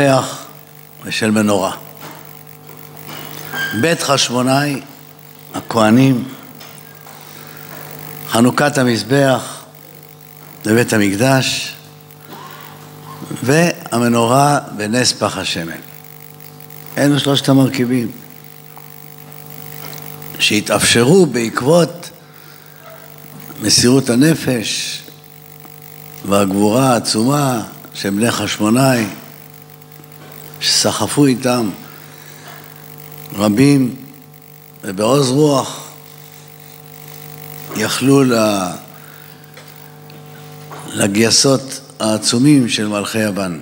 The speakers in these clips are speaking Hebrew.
מזבח ושל מנורה. בית חשמונאי, הכהנים, חנוכת המזבח לבית המקדש והמנורה בנס פח השמן. אלו שלושת המרכיבים שהתאפשרו בעקבות מסירות הנפש והגבורה העצומה של בני חשמונאי שסחפו איתם רבים ובעוז רוח יכלו לגייסות העצומים של מלכי יוון.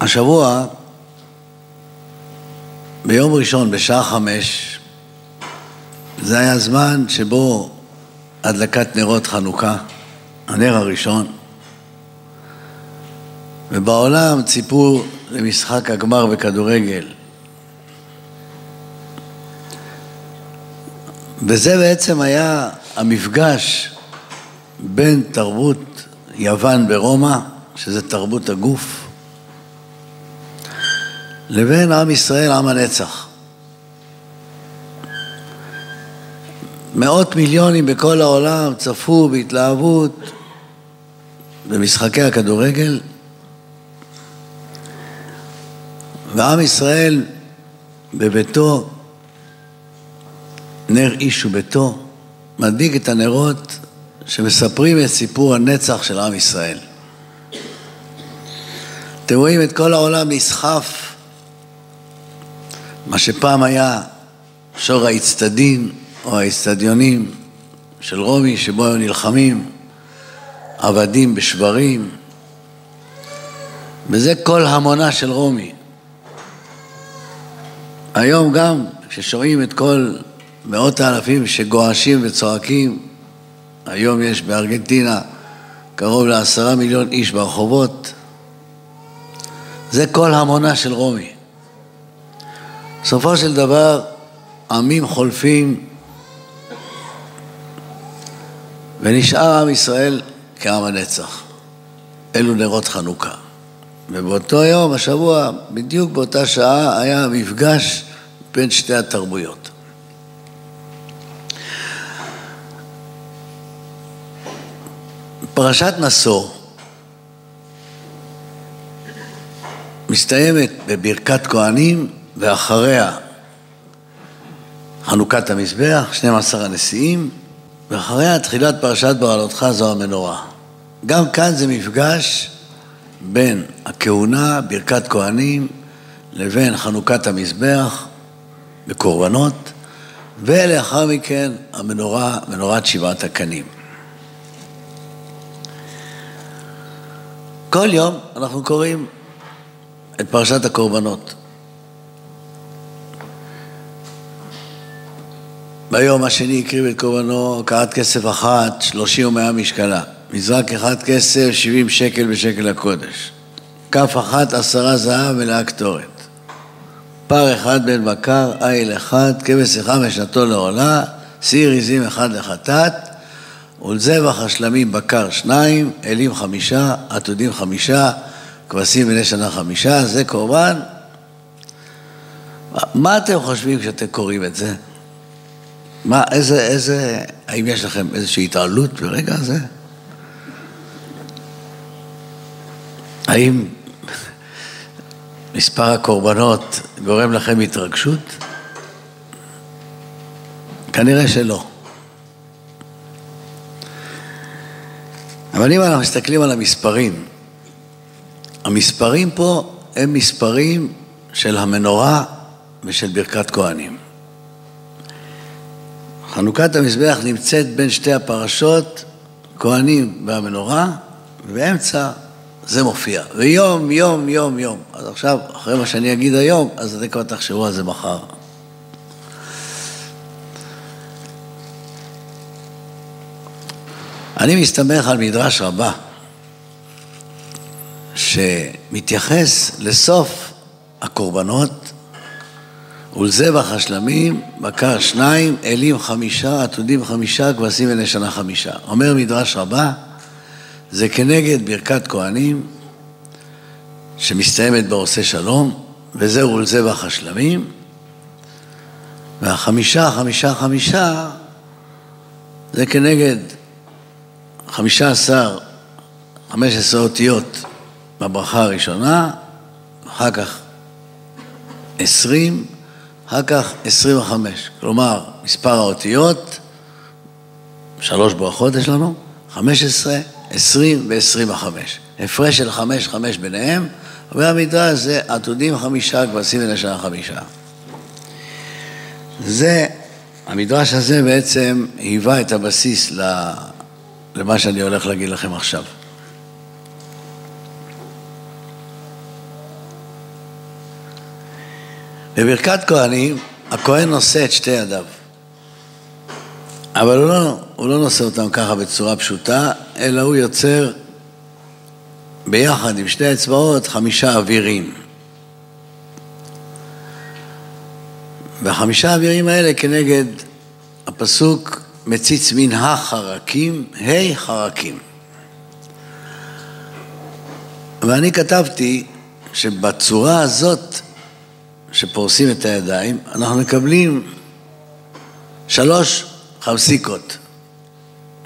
השבוע, ביום ראשון בשעה חמש, זה היה זמן שבו הדלקת נרות חנוכה, הנר הראשון, ובעולם ציפו למשחק הגמר בכדורגל. וזה בעצם היה המפגש בין תרבות יוון ברומא, שזה תרבות הגוף, לבין עם ישראל, עם הנצח. מאות מיליונים בכל העולם צפו בהתלהבות במשחקי הכדורגל, ועם ישראל בביתו, נר איש וביתו, מדליק את הנרות שמספרים את סיפור הנצח של עם ישראל. אתם רואים את כל העולם נסחף, מה שפעם היה שור האצטדין או האצטדיונים של רומי, שבו היו נלחמים עבדים בשברים, וזה כל המונה של רומי. היום גם, כששומעים את כל מאות האלפים שגועשים וצועקים, היום יש בארגנטינה קרוב לעשרה מיליון איש ברחובות, זה כל המונה של רומי. בסופו של דבר, עמים חולפים ונשאר עם ישראל כעם הנצח. אלו נרות חנוכה. ובאותו יום, השבוע, בדיוק באותה שעה, היה מפגש בין שתי התרבויות. פרשת נשוא מסתיימת בברכת כהנים ואחריה חנוכת המזבח, 12 הנשיאים, ואחריה תחילת פרשת בעלותך זו המנורה. גם כאן זה מפגש בין הכהונה, ברכת כהנים, לבין חנוכת המזבח בקורבנות, ולאחר מכן המנורה, מנורת שבעת הקנים. כל יום אנחנו קוראים את פרשת הקורבנות. ביום השני הקריב את קורבנו קרת כסף אחת, שלושים ומאה משקלה. מזרק אחד כסף, שבעים שקל בשקל הקודש. כף אחת, עשרה זהב מלאה קטורת. פר אחד בן בקר, איל אחד, כבש אחד משנתו לעולה, סיר עזים אחד לחטאת, ולזבח השלמים בקר שניים, אלים חמישה, עתודים חמישה, כבשים בני שנה חמישה, זה קורבן. מה אתם חושבים כשאתם קוראים את זה? מה, איזה, איזה, האם יש לכם איזושהי התעלות ברגע הזה? האם מספר הקורבנות גורם לכם התרגשות? כנראה שלא. אבל אם אנחנו מסתכלים על המספרים, המספרים פה הם מספרים של המנורה ושל ברכת כהנים. חנוכת המזבח נמצאת בין שתי הפרשות, כהנים והמנורה, ובאמצע זה מופיע. ויום, יום, יום, יום. אז עכשיו, אחרי מה שאני אגיד היום, אז אתם כבר תחשבו על זה מחר. אני מסתמך על מדרש רבה, שמתייחס לסוף הקורבנות ולזבח השלמים, בקר שניים, אלים חמישה, עתודים חמישה, כבשים בני שנה חמישה. אומר מדרש רבה, זה כנגד ברכת כהנים, שמסתיימת בעושה שלום, וזהו לזבח השלמים, והחמישה, חמישה, חמישה, זה כנגד חמישה עשר, חמש עשרה אותיות בברכה הראשונה, אחר כך עשרים, אחר כך עשרים וחמש. כלומר, מספר האותיות, שלוש ברכות יש לנו, חמש עשרה, עשרים ועשרים וחמש. הפרש של חמש, חמש ביניהם, והמדרש זה עתודים חמישה, כבשים ונשנה חמישה. זה, המדרש הזה בעצם היווה את הבסיס למה שאני הולך להגיד לכם עכשיו. בברכת כהנים, הכהן נושא את שתי ידיו. אבל הוא לא, הוא לא נושא אותם ככה בצורה פשוטה, אלא הוא יוצר ביחד עם שתי אצבעות חמישה אווירים. והחמישה אווירים האלה כנגד הפסוק מציץ מן החרקים, ה' חרקים. ואני כתבתי שבצורה הזאת שפורסים את הידיים, אנחנו מקבלים שלוש חמסיקות,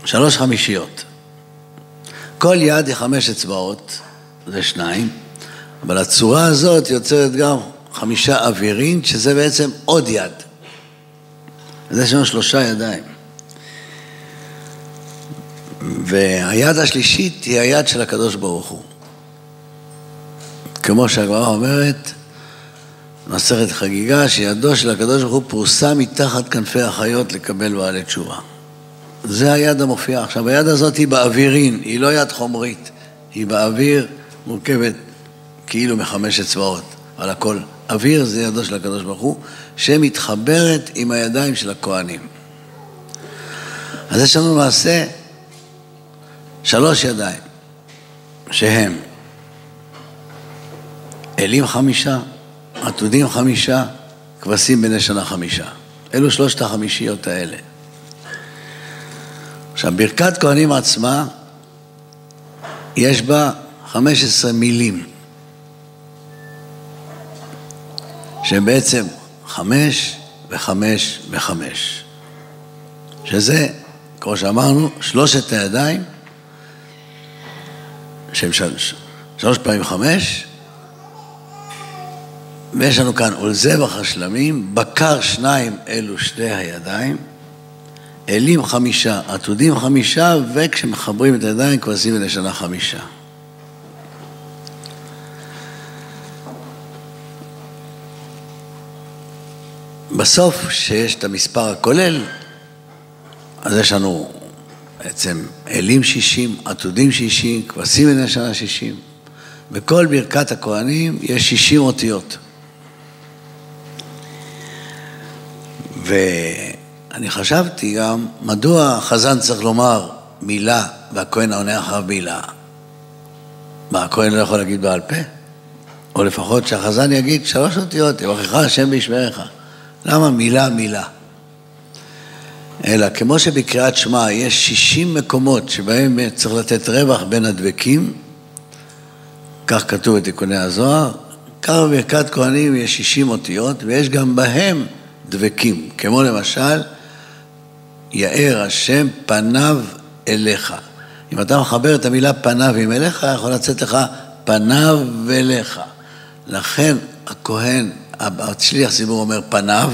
שלוש חמישיות. כל יד היא חמש אצבעות, זה שניים, אבל הצורה הזאת יוצרת גם חמישה אווירין, שזה בעצם עוד יד. אז יש לנו שלושה ידיים. והיד השלישית היא היד של הקדוש ברוך הוא. כמו שהגמרא אומרת, מסכת חגיגה, שידו של הקדוש ברוך הוא פרוסה מתחת כנפי החיות לקבל בעלי תשובה. זה היד המופיעה. עכשיו, היד הזאת היא באווירין, היא לא יד חומרית, היא באוויר, מורכבת כאילו מחמש אצבעות, על הכל. אוויר זה ידו של הקדוש ברוך הוא, שמתחברת עם הידיים של הכוהנים. אז יש לנו למעשה שלוש ידיים, שהם אלים חמישה, עתודים חמישה, כבשים בני שנה חמישה. אלו שלושת החמישיות האלה. עכשיו, ברכת כהנים עצמה, יש בה 15 מילים, שהן בעצם חמש וחמש וחמש, שזה, כמו שאמרנו, שלושת הידיים, שהן שלוש, שלוש פעמים חמש, ויש לנו כאן ולזבח השלמים, בקר שניים אלו שתי הידיים, אלים חמישה, עתודים חמישה, וכשמחברים את הידיים כבשים ולשנה חמישה. בסוף, כשיש את המספר הכולל, אז יש לנו בעצם אלים שישים, עתודים שישים, כבשים ולשנה שישים. בכל ברכת הכוהנים יש שישים אותיות. ואני חשבתי גם, מדוע החזן צריך לומר מילה והכהן העונה אחריו מילה? מה, הכהן לא יכול להגיד בעל פה? או לפחות שהחזן יגיד שלוש אותיות, יברכך השם וישמרך. למה מילה מילה? אלא כמו שבקריאת שמע יש 60 מקומות שבהם צריך לתת רווח בין הדבקים, כך כתוב בתיקוני הזוהר, כך בברכת כהנים יש 60 אותיות ויש גם בהם דבקים, כמו למשל, יאר השם פניו אליך. אם אתה מחבר את המילה פניו עם אליך, יכול לצאת לך פניו אליך. לכן הכהן, השליח ציבור אומר פניו,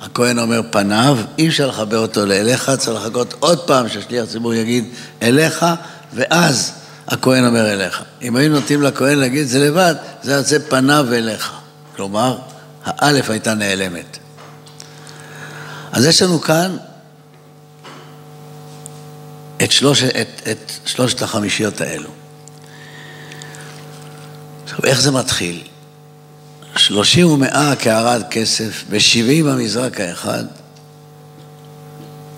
הכהן אומר פניו, אי אפשר לחבר אותו לאליך, צריך לחכות עוד פעם שהשליח ציבור יגיד אליך, ואז הכהן אומר אליך. אם היינו נותנים לכהן להגיד את זה לבד, זה יוצא פניו אליך. כלומר, האלף הייתה נעלמת. אז יש לנו כאן את, שלוש, את, את שלושת החמישיות האלו. עכשיו, איך זה מתחיל? שלושים ומאה כערד כסף, ושבעים במזרק האחד.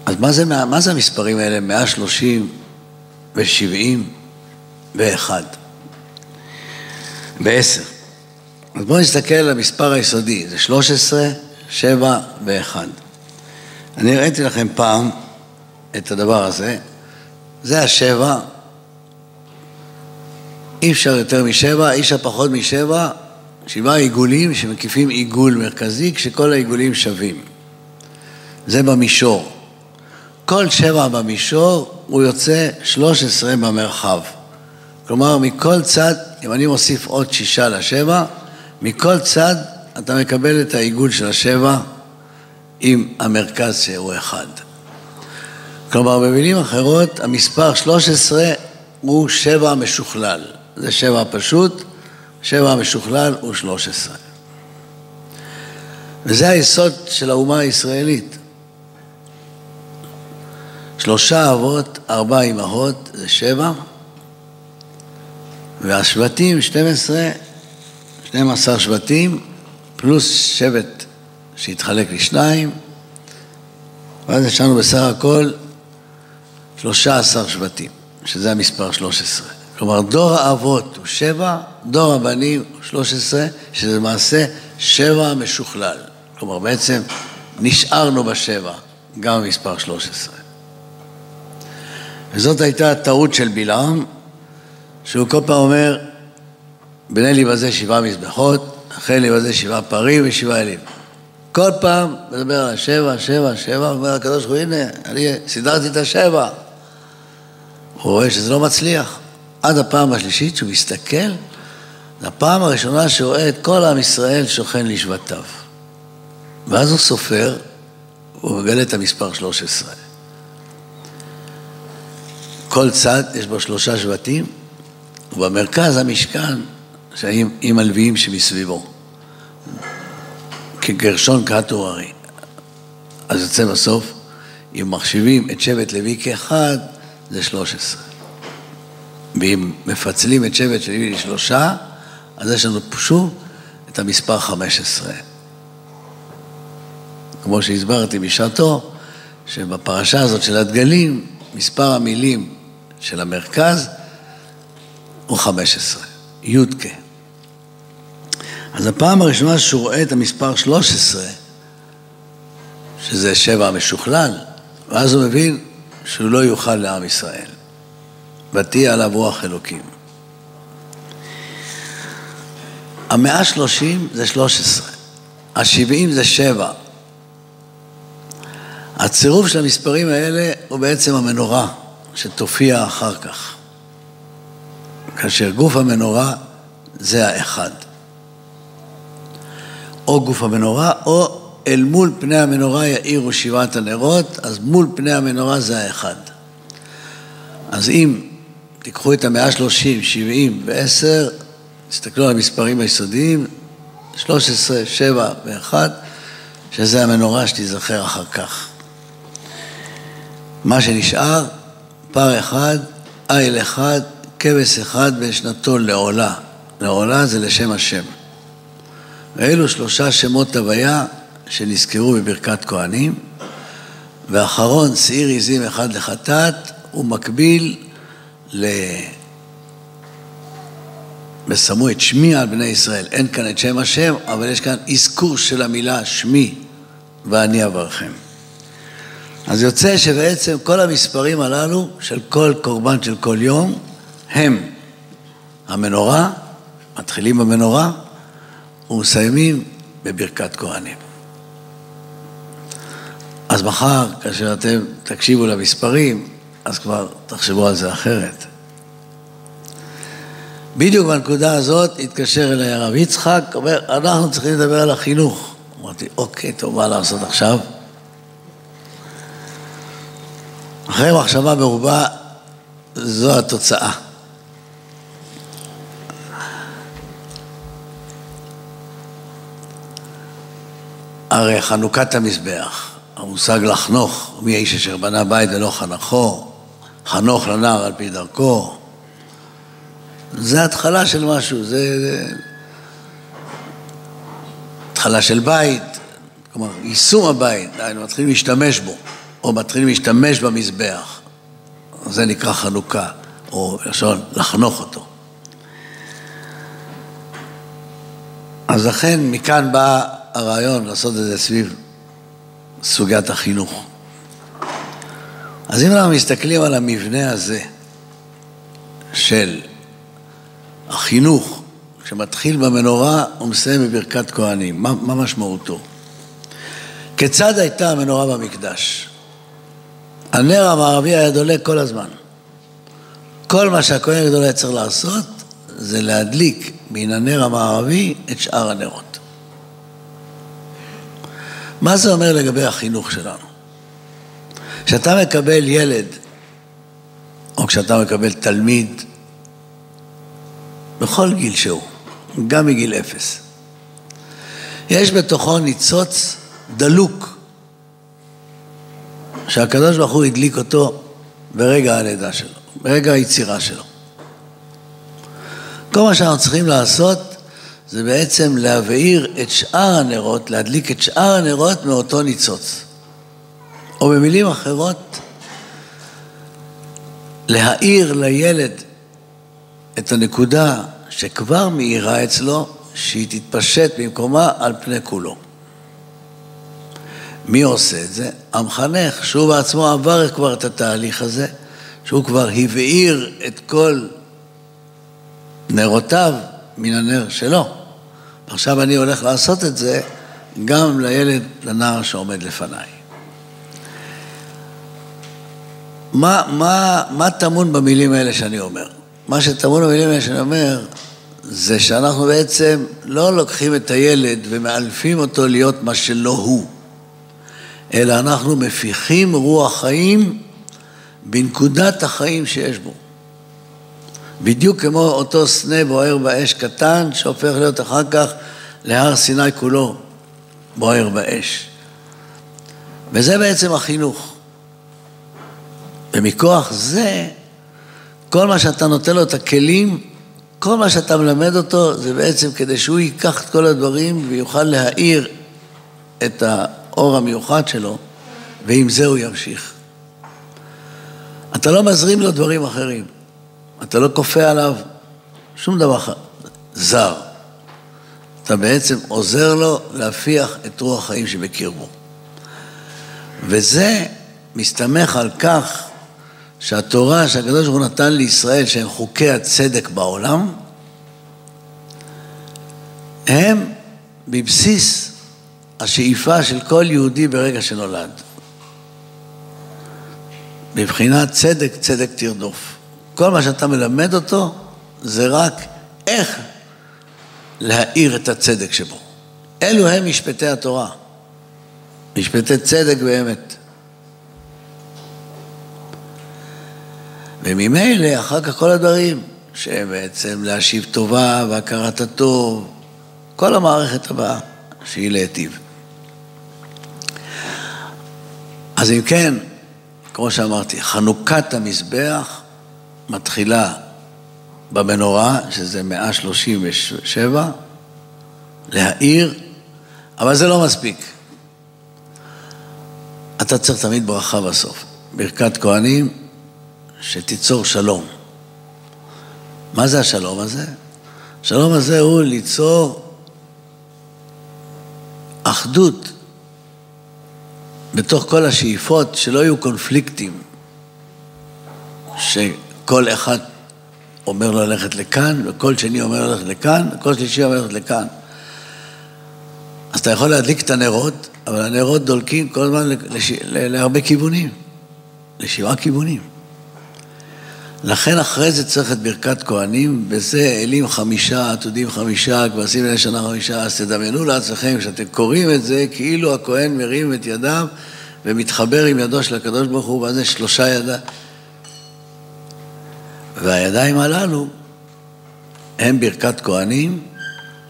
אז מה זה, מה זה המספרים האלה? מאה שלושים ושבעים ואחד. בעשר. אז בואו נסתכל על המספר היסודי, זה שלוש עשרה, שבע ואחד. אני ראיתי לכם פעם את הדבר הזה, זה השבע, אי אפשר יותר משבע, אי אפשר פחות משבע, שבעה עיגולים שמקיפים עיגול מרכזי כשכל העיגולים שווים. זה במישור. כל שבע במישור הוא יוצא 13 במרחב. כלומר, מכל צד, אם אני מוסיף עוד שישה לשבע, מכל צד אתה מקבל את העיגול של השבע עם המרכז שהוא אחד. כלומר, במילים אחרות, המספר 13 הוא שבע משוכלל. זה שבע פשוט, שבע המשוכלל הוא 13. וזה היסוד של האומה הישראלית. שלושה אבות, ארבע אמהות, זה שבע, והשבטים, 12, 12 שבטים, פלוס שבט שהתחלק לשניים, ואז יש לנו בסך הכל 13 שבטים, שזה המספר 13. כלומר, דור האבות הוא שבע, דור הבנים הוא 13, שזה למעשה שבע משוכלל. כלומר, בעצם נשארנו בשבע, גם המספר 13. וזאת הייתה הטעות של בלעם, שהוא כל פעם אומר, בני לי בזה שבעה מזבחות, אחרי לי בזה שבעה פרים ושבעה אלים. כל פעם מדבר על השבע, שבע, שבע, אומר הקדוש ברוך הוא, הנה, אני סידרתי את השבע. הוא רואה שזה לא מצליח. עד הפעם השלישית שהוא מסתכל, זו הפעם הראשונה שהוא רואה את כל עם ישראל שוכן לשבטיו. ואז הוא סופר, הוא מגלה את המספר 13. כל צד יש בו שלושה שבטים, ובמרכז המשכן, עם הלוויים שמסביבו. כגרשון כתור הרי. אז יוצא בסוף, אם מחשיבים את שבט לוי כאחד, זה שלוש עשרה. ואם מפצלים את שבט של לוי לשלושה, אז יש לנו שוב את המספר חמש עשרה. כמו שהסברתי בשעתו, שבפרשה הזאת של הדגלים, מספר המילים של המרכז הוא חמש עשרה, יודקה. אז הפעם הראשונה שהוא רואה את המספר 13, שזה שבע המשוכלל, ואז הוא מבין שהוא לא יוכל לעם ישראל. ותהיה עליו רוח אלוקים. המאה שלושים זה שלוש עשרה, השבעים זה שבע. הצירוף של המספרים האלה הוא בעצם המנורה שתופיע אחר כך. כאשר גוף המנורה זה האחד. או גוף המנורה, או אל מול פני המנורה יאירו שבעת הנרות, אז מול פני המנורה זה האחד. אז אם תיקחו את המאה שלושים, שבעים ועשר, תסתכלו על המספרים היסודיים, שלוש עשרה, שבע ואחד, שזה המנורה שתיזכר אחר כך. מה שנשאר, פר אחד, איל אחד, כבש אחד ושנתו לעולה. לעולה זה לשם השם. ואלו שלושה שמות הוויה שנזכרו בברכת כהנים, ואחרון, שעיר עזים אחד לחטאת, הוא מקביל ל... ושמו את שמי על בני ישראל. אין כאן את שם השם, אבל יש כאן אזכור של המילה שמי, ואני אברכם. אז יוצא שבעצם כל המספרים הללו של כל קורבן של כל יום הם המנורה, מתחילים במנורה, ומסיימים בברכת כהנים. אז מחר, כאשר אתם תקשיבו למספרים, אז כבר תחשבו על זה אחרת. בדיוק בנקודה הזאת התקשר אליי הרב יצחק, אומר, אנחנו צריכים לדבר על החינוך. אמרתי, אוקיי, טוב, מה לעשות עכשיו? אחרי מחשבה מרובה, זו התוצאה. הרי חנוכת המזבח, המושג לחנוך, מי האיש אשר בנה בית ולא חנכו, חנוך לנער על פי דרכו, זה התחלה של משהו, זה התחלה של בית, כלומר יישום הבית, דהיינו מתחילים להשתמש בו, או מתחילים להשתמש במזבח, זה נקרא חנוכה, או לשון לחנוך אותו. אז לכן מכאן באה הרעיון לעשות את זה סביב סוגיית החינוך. אז אם אנחנו מסתכלים על המבנה הזה של החינוך, שמתחיל במנורה ומסיים בברכת כהנים, מה, מה משמעותו? כיצד הייתה המנורה במקדש? הנר המערבי היה דולק כל הזמן. כל מה שהכהן הגדול היה צריך לעשות זה להדליק מן הנר המערבי את שאר הנרות. מה זה אומר לגבי החינוך שלנו? כשאתה מקבל ילד, או כשאתה מקבל תלמיד, בכל גיל שהוא, גם מגיל אפס, יש בתוכו ניצוץ דלוק, שהקדוש ברוך הוא הדליק אותו ברגע הלידה שלו, ברגע היצירה שלו. כל מה שאנחנו צריכים לעשות זה בעצם להבעיר את שאר הנרות, להדליק את שאר הנרות מאותו ניצוץ. או במילים אחרות, להאיר לילד את הנקודה שכבר מאירה אצלו, שהיא תתפשט במקומה על פני כולו. מי עושה את זה? המחנך, שהוא בעצמו עבר כבר את התהליך הזה, שהוא כבר הבעיר את כל נרותיו מן הנר שלו. עכשיו אני הולך לעשות את זה גם לילד, לנער שעומד לפניי. מה, מה, מה טמון במילים האלה שאני אומר? מה שטמון במילים האלה שאני אומר, זה שאנחנו בעצם לא לוקחים את הילד ומאלפים אותו להיות מה שלא הוא, אלא אנחנו מפיחים רוח חיים בנקודת החיים שיש בו. בדיוק כמו אותו סנה בוער באש קטן, שהופך להיות אחר כך להר סיני כולו בוער באש. וזה בעצם החינוך. ומכוח זה, כל מה שאתה נותן לו את הכלים, כל מה שאתה מלמד אותו, זה בעצם כדי שהוא ייקח את כל הדברים ויוכל להאיר את האור המיוחד שלו, ועם זה הוא ימשיך. אתה לא מזרים לו דברים אחרים. אתה לא כופה עליו שום דבר זר. אתה בעצם עוזר לו להפיח את רוח החיים שבקרבו. וזה מסתמך על כך שהתורה שהקדוש ברוך הוא נתן לישראל, שהם חוקי הצדק בעולם, הם בבסיס השאיפה של כל יהודי ברגע שנולד. בבחינת צדק, צדק תרדוף. כל מה שאתה מלמד אותו זה רק איך להאיר את הצדק שבו. אלו הם משפטי התורה, משפטי צדק באמת. וממילא, אחר כך כל הדברים, שהם בעצם להשיב טובה והכרת הטוב, כל המערכת הבאה, שהיא להיטיב. אז אם כן, כמו שאמרתי, חנוכת המזבח מתחילה במנורה, שזה 137, להאיר, אבל זה לא מספיק. אתה צריך תמיד ברכה בסוף. ברכת כהנים, שתיצור שלום. מה זה השלום הזה? השלום הזה הוא ליצור אחדות בתוך כל השאיפות, שלא יהיו קונפליקטים, שכל אחד אומר ללכת לכאן, וכל שני אומר ללכת לכאן, וכל שלישי אומר ללכת לכאן. אז אתה יכול להדליק את הנרות, אבל הנרות דולקים כל הזמן לש... להרבה כיוונים, לשבעה כיוונים. לכן אחרי זה צריך את ברכת כהנים, בזה אלים חמישה, עתודים חמישה, כבשים אלה שנה חמישה, אז תדמיינו לעצמכם שאתם קוראים את זה כאילו הכהן מרים את ידיו ומתחבר עם ידו של הקדוש ברוך הוא, ואז זה שלושה ידיים. והידיים הללו הם ברכת כהנים,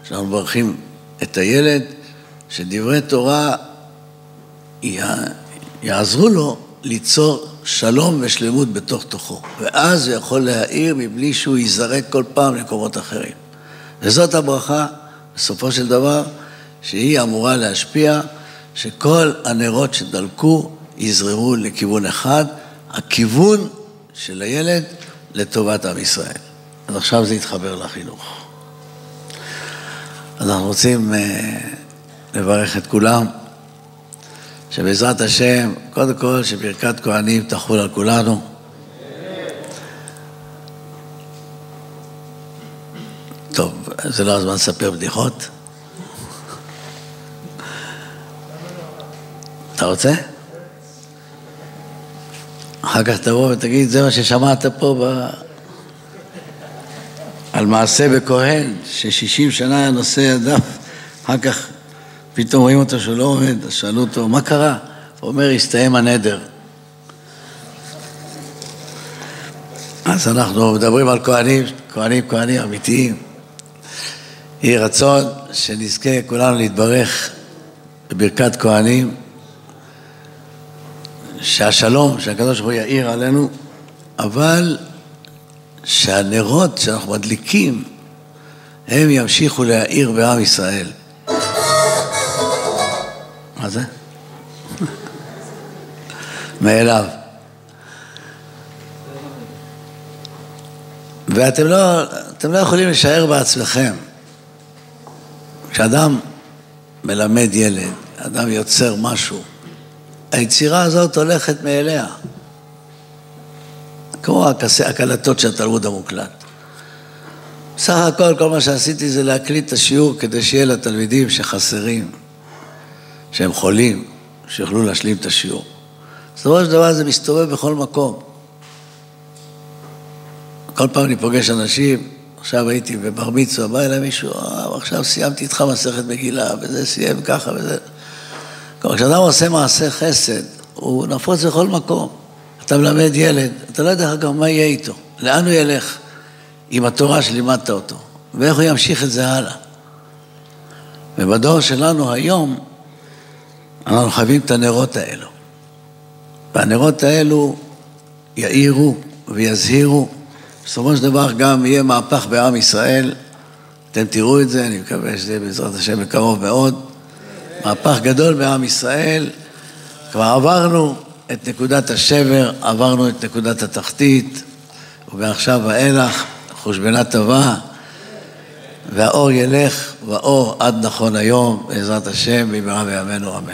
שאנחנו מברכים את הילד, שדברי תורה יעזרו לו ליצור שלום ושלמות בתוך תוכו, ואז הוא יכול להאיר מבלי שהוא ייזרק כל פעם למקומות אחרים. וזאת הברכה, בסופו של דבר, שהיא אמורה להשפיע, שכל הנרות שדלקו יזרמו לכיוון אחד, הכיוון של הילד לטובת עם ישראל. אז עכשיו זה יתחבר לחינוך. אז אנחנו רוצים uh, לברך את כולם, שבעזרת השם, קודם כל שברכת כהנים תחול על כולנו. טוב, זה לא הזמן לספר בדיחות. אתה רוצה? אחר כך תבוא ותגיד, זה מה ששמעת פה ב... על מעשה בכהן, ששישים שנה היה נושא הדף, אחר כך פתאום רואים אותו שהוא לא עומד, אז שאלו אותו, מה קרה? הוא אומר, הסתיים הנדר. אז אנחנו מדברים על כהנים, כהנים, כהנים אמיתיים. יהי רצון שנזכה כולנו להתברך בברכת כהנים, שהשלום שהקדוש ברוך הוא יאיר עלינו, אבל שהנרות שאנחנו מדליקים, הם ימשיכו להאיר בעם ישראל. מה זה? מאליו. ואתם לא, אתם לא יכולים לשער בעצמכם. כשאדם מלמד ילד, אדם יוצר משהו, היצירה הזאת הולכת מאליה. כמו הקלטות של התלמוד המוקלט. בסך הכל, כל מה שעשיתי זה להקליט את השיעור כדי שיהיה לתלמידים שחסרים, שהם חולים, שיוכלו להשלים את השיעור. בסופו של דבר זה מסתובב בכל מקום. כל פעם אני פוגש אנשים, עכשיו הייתי בבר מצווה, בא אליי מישהו, אה, עכשיו סיימתי איתך מסכת מגילה, וזה סיים ככה וזה. כלומר, כשאדם עושה מעשה חסד, הוא נפוץ בכל מקום. אתה מלמד ילד, אתה לא יודע גם מה יהיה איתו, לאן הוא ילך עם התורה שלימדת אותו, ואיך הוא ימשיך את זה הלאה. ובדור שלנו היום, אנחנו חייבים את הנרות האלו. והנרות האלו יאירו ויזהירו. בסופו של דבר גם יהיה מהפך בעם ישראל. אתם תראו את זה, אני מקווה שזה יהיה בעזרת השם בקרוב מאוד. מהפך גדול בעם ישראל. כבר עברנו את נקודת השבר, עברנו את נקודת התחתית, ומעכשיו ואילך חושבנה טובה, והאור ילך ואור עד נכון היום, בעזרת השם, במהרה בימינו אמן.